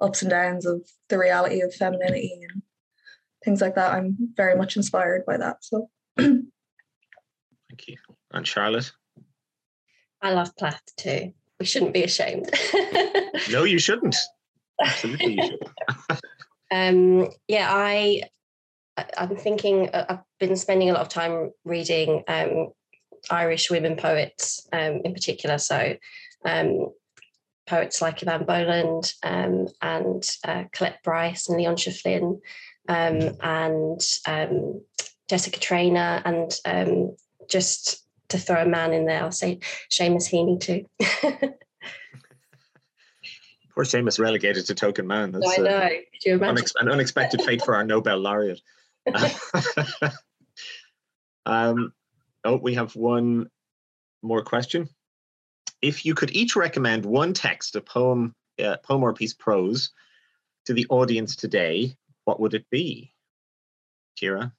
ups and downs of the reality of femininity and things like that. I'm very much inspired by that. So thank you. And Charlotte? I love Plath too. We shouldn't be ashamed. *laughs* no, you shouldn't. Absolutely, you should. *laughs* um, yeah, I, I'm thinking. Uh, I've been spending a lot of time reading um, Irish women poets, um, in particular. So, um, poets like Eavan Boland um, and uh, Colette Bryce and Leontia Flynn um, and um, Jessica Traynor, and um, just to throw a man in there, I'll say Seamus Heaney too. *laughs* Poor Seamus relegated to token man. That's, I know. Uh, you imagine? Unex- an unexpected fate for our Nobel laureate. *laughs* *laughs* um, oh, we have one more question. If you could each recommend one text, a poem, uh, poem or a piece prose, to the audience today, what would it be? Kira?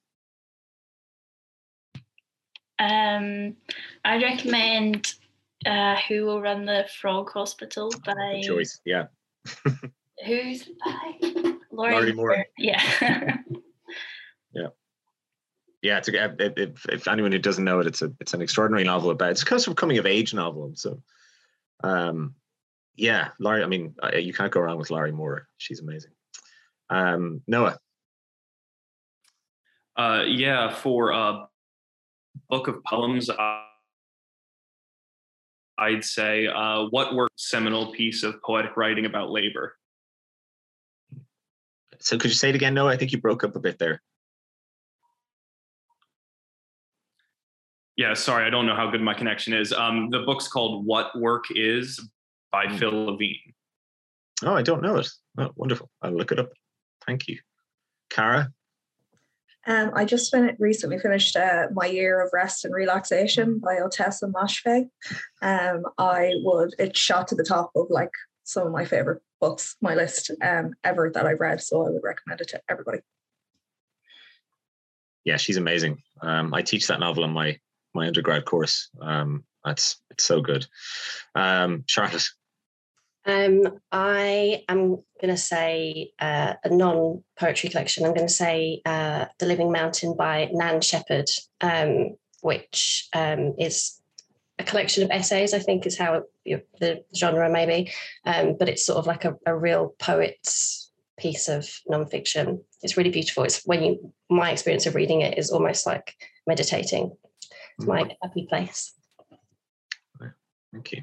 Um, I recommend uh, Who Will Run the Frog Hospital by. Good choice, yeah. *laughs* who's *laughs* by? Lorrie, Lorrie Moore. Yeah. *laughs* yeah. yeah, it's a, if, if anyone who doesn't know it, it's a it's an extraordinary novel about it's kind of a coming of age novel. So, um, yeah, Lorrie. I mean, you can't go wrong with Lorrie Moore. She's amazing. Um, Noah. Uh, yeah, for a book of poems, uh, I'd say uh, what work seminal piece of poetic writing about labor. So could you say it again? No, I think you broke up a bit there. Yeah, sorry, I don't know how good my connection is. Um, the book's called "What Work Is" by mm. Phil Levine. Oh, I don't know it. Oh, wonderful. I'll look it up. Thank you, Cara. Um, I just fin- recently finished uh, My Year of Rest and Relaxation by Ottessa Moshfegh. Um, I would, it shot to the top of like some of my favorite books, my list um, ever that I've read. So I would recommend it to everybody. Yeah, she's amazing. Um, I teach that novel in my my undergrad course. Um, that's it's so good. Um, Charlotte. Um, I am going to say uh, a non poetry collection. I'm going to say uh, The Living Mountain by Nan Shepherd, um, which um, is a collection of essays, I think is how it, the genre maybe, um, but it's sort of like a, a real poet's piece of nonfiction. It's really beautiful. It's when you, my experience of reading it is almost like meditating. It's my mm. happy place. Thank you.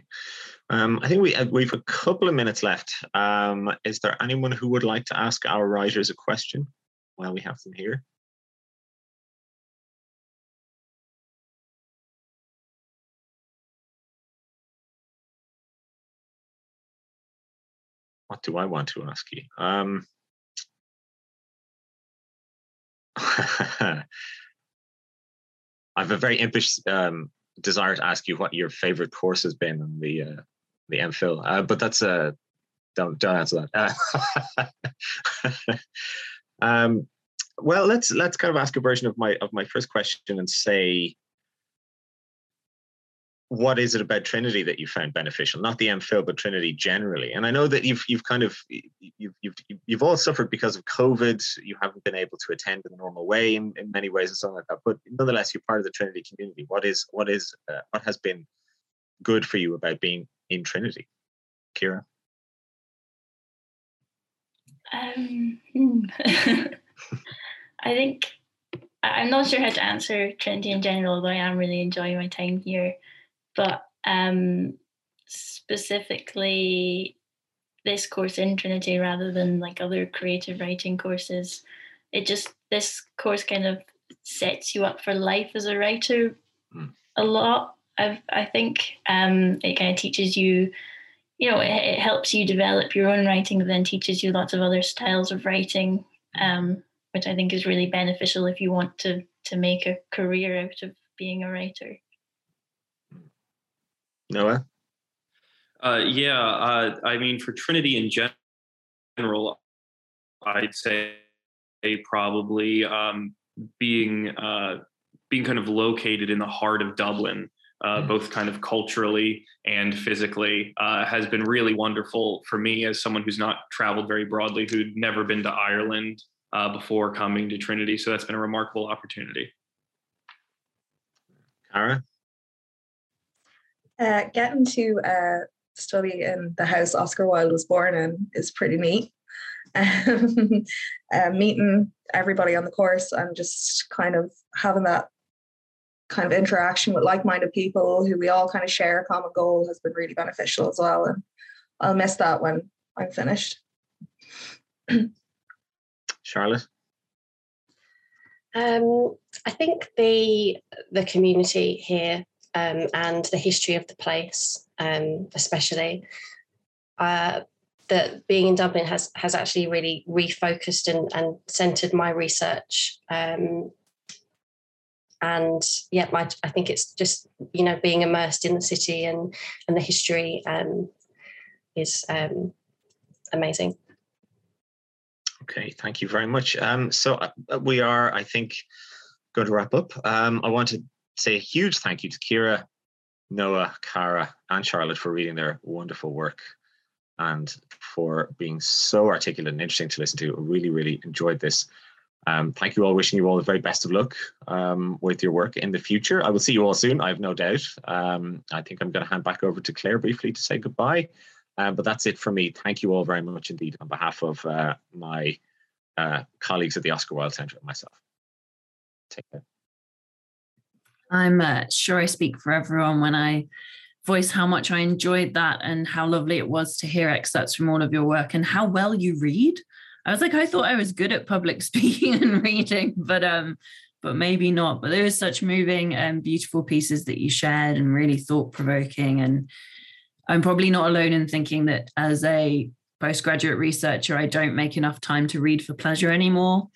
Um, I think we uh, we've a couple of minutes left. Um, is there anyone who would like to ask our writers a question while we have them here? What do I want to ask you? Um, *laughs* I have a very impish um, desire to ask you what your favorite course has been in the uh, the MPhil, uh, but that's a uh, don't don't answer that. Uh, *laughs* um, well, let's let's kind of ask a version of my of my first question and say, what is it about Trinity that you found beneficial? Not the MPhil, but Trinity generally. And I know that you've you've kind of you've you've you've all suffered because of COVID. You haven't been able to attend in the normal way in, in many ways and so like that. But nonetheless, you're part of the Trinity community. What is what is uh, what has been good for you about being in Trinity, Kira? Um, hmm. *laughs* I think I'm not sure how to answer Trinity in general, although I am really enjoying my time here. But um, specifically, this course in Trinity, rather than like other creative writing courses, it just this course kind of sets you up for life as a writer mm. a lot I've, I think um, it kind of teaches you, you know, it, it, helps you develop your own writing, but then teaches you lots of other styles of writing, um, which I think is really beneficial if you want to to make a career out of being a writer. Noah. Uh, yeah, uh, I mean, for Trinity in general, I'd say probably um, being uh, being kind of located in the heart of Dublin uh, mm-hmm. both kind of culturally and physically, uh, has been really wonderful for me as someone who's not traveled very broadly, who'd never been to Ireland uh, before coming to Trinity. So that's been a remarkable opportunity. Cara? Uh, getting to uh, study in the house Oscar Wilde was born in is pretty neat. *laughs* Um, uh, meeting everybody on the course and just kind of having that kind of interaction with like-minded people who we all kind of share a common goal has been really beneficial as well. And I'll miss that when I'm finished. *clears throat* Charlotte? Um, I think the the community here um, and the history of the place, um, especially, uh, that being in Dublin has has actually really refocused and, and centered my research um, and yeah, my, I think it's just you know being immersed in the city and and the history um, is um, amazing. Okay, thank you very much. Um, so uh, we are, I think, going to wrap up. Um, I want to say a huge thank you to Kira, Noah, Cara, and Charlotte for reading their wonderful work and for being so articulate and interesting to listen to. I really, really enjoyed this. Um, thank you all. Wishing you all the very best of luck um, with your work in the future. I will see you all soon. I have no doubt. Um, I think I'm going to hand back over to Claire briefly to say goodbye. Um, but that's it for me. Thank you all very much indeed on behalf of uh, my uh, colleagues at the Oscar Wilde Centre and myself. Take care. I'm uh, sure I speak for everyone when I voice how much I enjoyed that and how lovely it was to hear excerpts from all of your work and how well you read. I was like, I thought I was good at public *laughs* speaking and reading, but um, but maybe not. But there was such moving and beautiful pieces that you shared and really thought provoking. And I'm probably not alone in thinking that as a postgraduate researcher, I don't make enough time to read for pleasure anymore.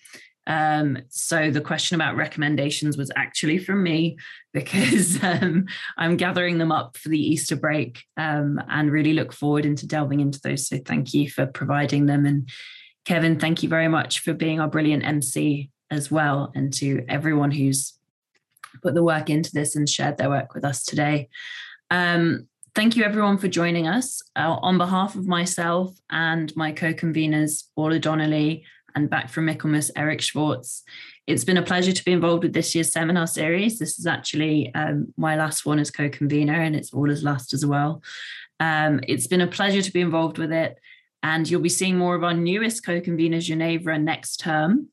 Um, so the question about recommendations was actually from me *laughs* because um, I'm gathering them up for the Easter break um, and really look forward into delving into those. So thank you for providing them. And Kevin, thank you very much for being our brilliant MC as well, and to everyone who's put the work into this and shared their work with us today. Um, thank you everyone for joining us. Uh, on behalf of myself and my co-conveners, Orla Donnelly, and back from Michaelmas, Eric Schwartz. It's been a pleasure to be involved with this year's seminar series. This is actually um, my last one as co-convener, and it's Orla's last as well. Um, it's been a pleasure to be involved with it. And you'll be seeing more of our newest co-convener, Ginevra, next term.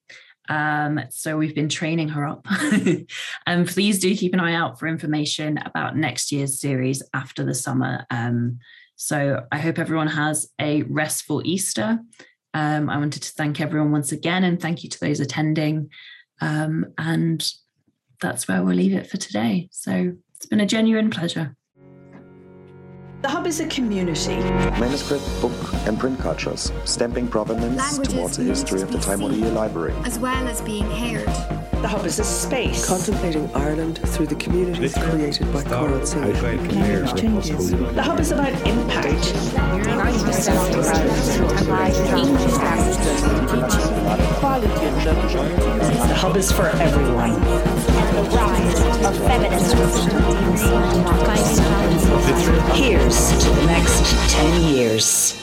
Um, so we've been training her up. and *laughs* please do keep an eye out for information about next year's series after the summer. Um, so I hope everyone has a restful Easter. Um, I wanted to thank everyone once again and thank you to those attending. Um, and that's where we'll leave it for today. So it's been a genuine pleasure. The Hub is a community. Manuscript, book, and print cultures, stamping provenance Languages towards the history of the need to Time be Library. as well as being heard. The Hub is a space. Contemplating Ireland through the communities created by Coral Sea. The Hub is about impact. The Hub is for everyone. And the rise of feminism. Here's to the next 10 years.